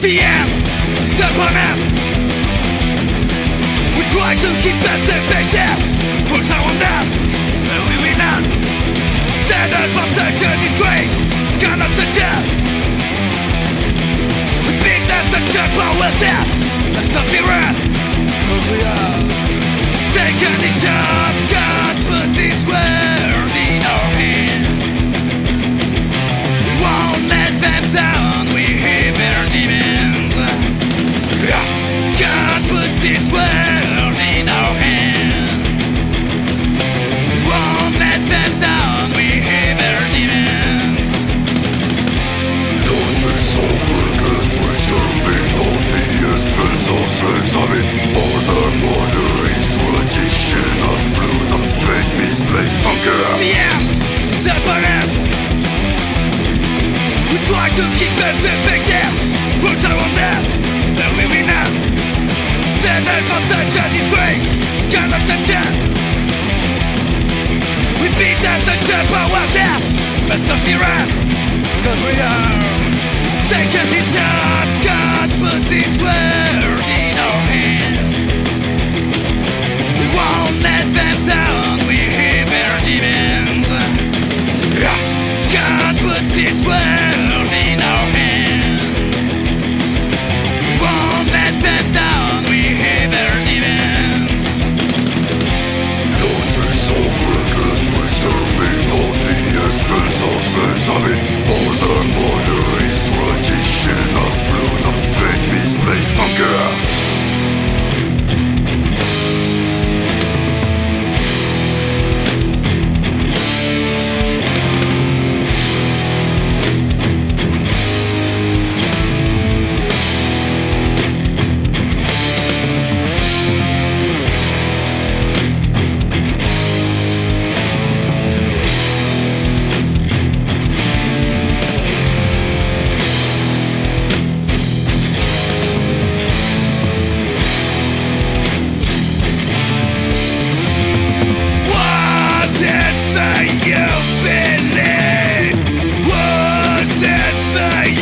VM, Zepanev We try to keep them the best death Put our death, and we win out Standard of such a disgrace Gun of the We beat them to check our death That's not fear us Cause we are Taking each God, but this way. just to fear us Cause we are taken it down. God put this world in our hands. We won't let them down. We have their demons God put this world